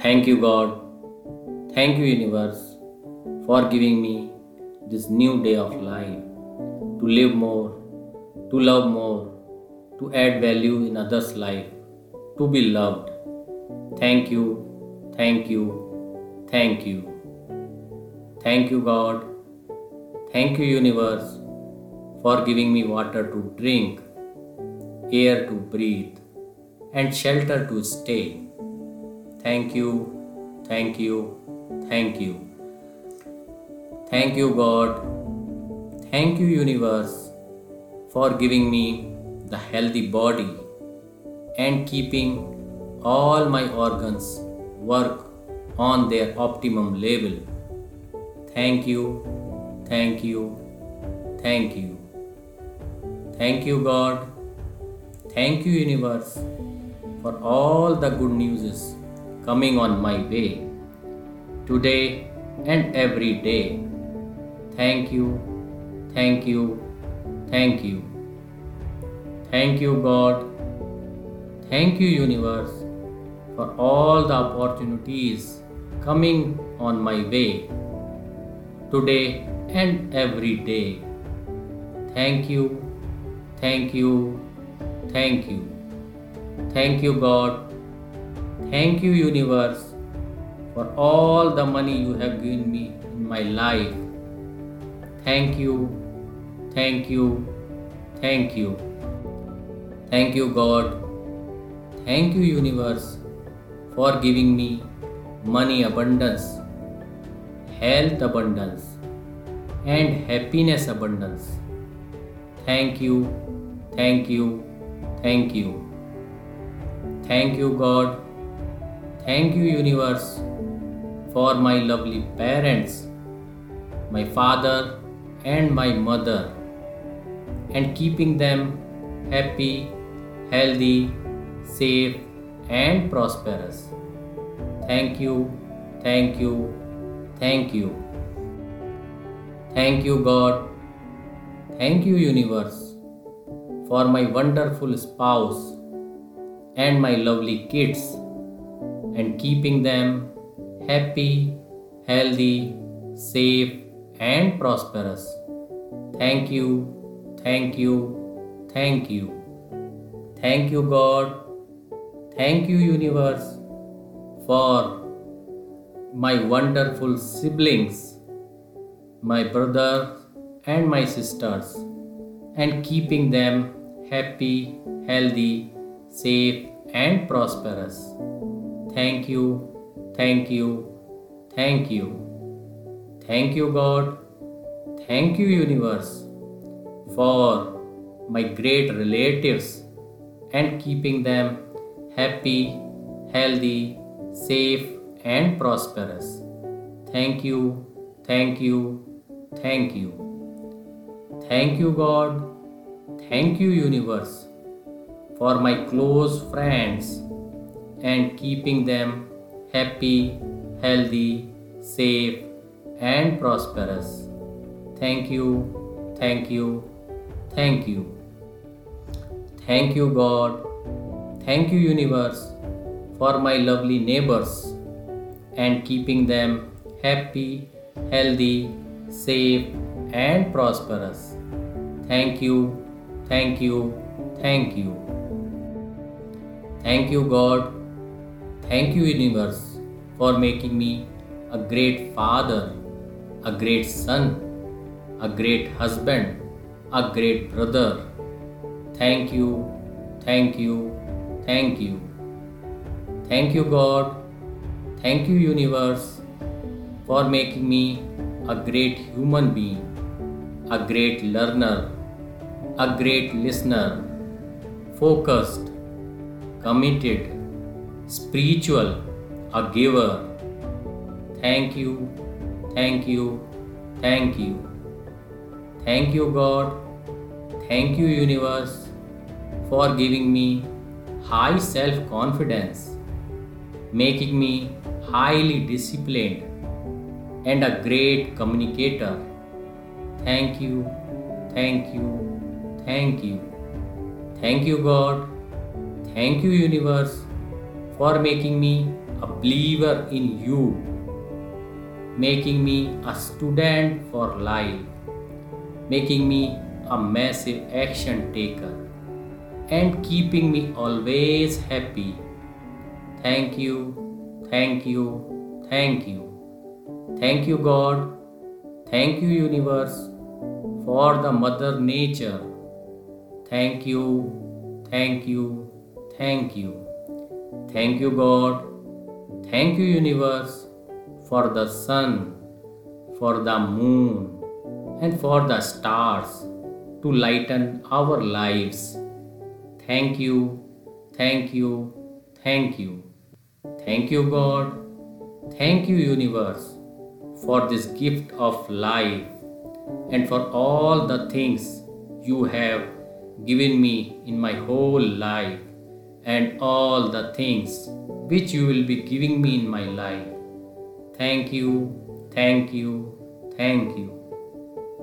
Thank you, God. Thank you, universe, for giving me this new day of life to live more, to love more, to add value in others' life, to be loved. Thank you, thank you, thank you. Thank you, God. Thank you, universe, for giving me water to drink, air to breathe, and shelter to stay. Thank you, thank you, thank you. Thank you, God. Thank you, universe, for giving me the healthy body and keeping all my organs work on their optimum level. Thank you, thank you, thank you. Thank you, God. Thank you, universe, for all the good news coming on my way today and every day. Thank you, thank you, thank you. Thank you, God. Thank you, universe, for all the opportunities coming on my way today and every day. Thank you, thank you, thank you. Thank you, God. Thank you, universe, for all the money you have given me in my life. Thank you, thank you, thank you. Thank you, God. Thank you, universe, for giving me money abundance, health abundance, and happiness abundance. Thank you, thank you, thank you. Thank you, God. Thank you, universe, for my lovely parents, my father and my mother, and keeping them happy, healthy, safe, and prosperous. Thank you, thank you, thank you. Thank you, God. Thank you, universe, for my wonderful spouse and my lovely kids, and keeping them happy, healthy, safe, and prosperous. Thank you, thank you, thank you. Thank you, God. Thank you, universe, for my wonderful siblings, my brother and my sisters, and keeping them happy, healthy, safe, and prosperous. Thank you, thank you, thank you. Thank you, God. Thank you, universe, for my great relatives and keeping them happy, healthy, safe, and prosperous. Thank you, thank you, thank you. Thank you, God. Thank you, universe, for my close friends and keeping them happy, healthy, safe, and prosperous. Thank you, thank you, thank you. Thank you, God. Thank you, universe, for my lovely neighbors and keeping them happy, healthy, safe, and prosperous. Thank you, thank you, thank you. Thank you, God. Thank you, universe, for making me a great father, a great son, a great husband, a great brother. Thank you, thank you, thank you. Thank you, God. Thank you, universe, for making me a great human being, a great learner, a great listener, focused, committed, spiritual, a giver. Thank you, thank you, thank you. Thank you, God. Thank you, universe, for giving me high self confidence, making me highly disciplined and a great communicator. Thank you, thank you, thank you. Thank you, God. Thank you, universe, for making me a believer in you, making me a student for life, making me a massive action taker, and keeping me always happy. Thank you, thank you, thank you. Thank you, God. Thank you, universe, for the Mother Nature. Thank you, thank you, thank you. Thank you, God. Thank you, universe, for the sun, for the moon, and for the stars to lighten our lives. Thank you, thank you, thank you. Thank you, God. Thank you, universe, for this gift of life and for all the things you have given me in my whole life and all the things which you will be giving me in my life. Thank you, thank you, thank you.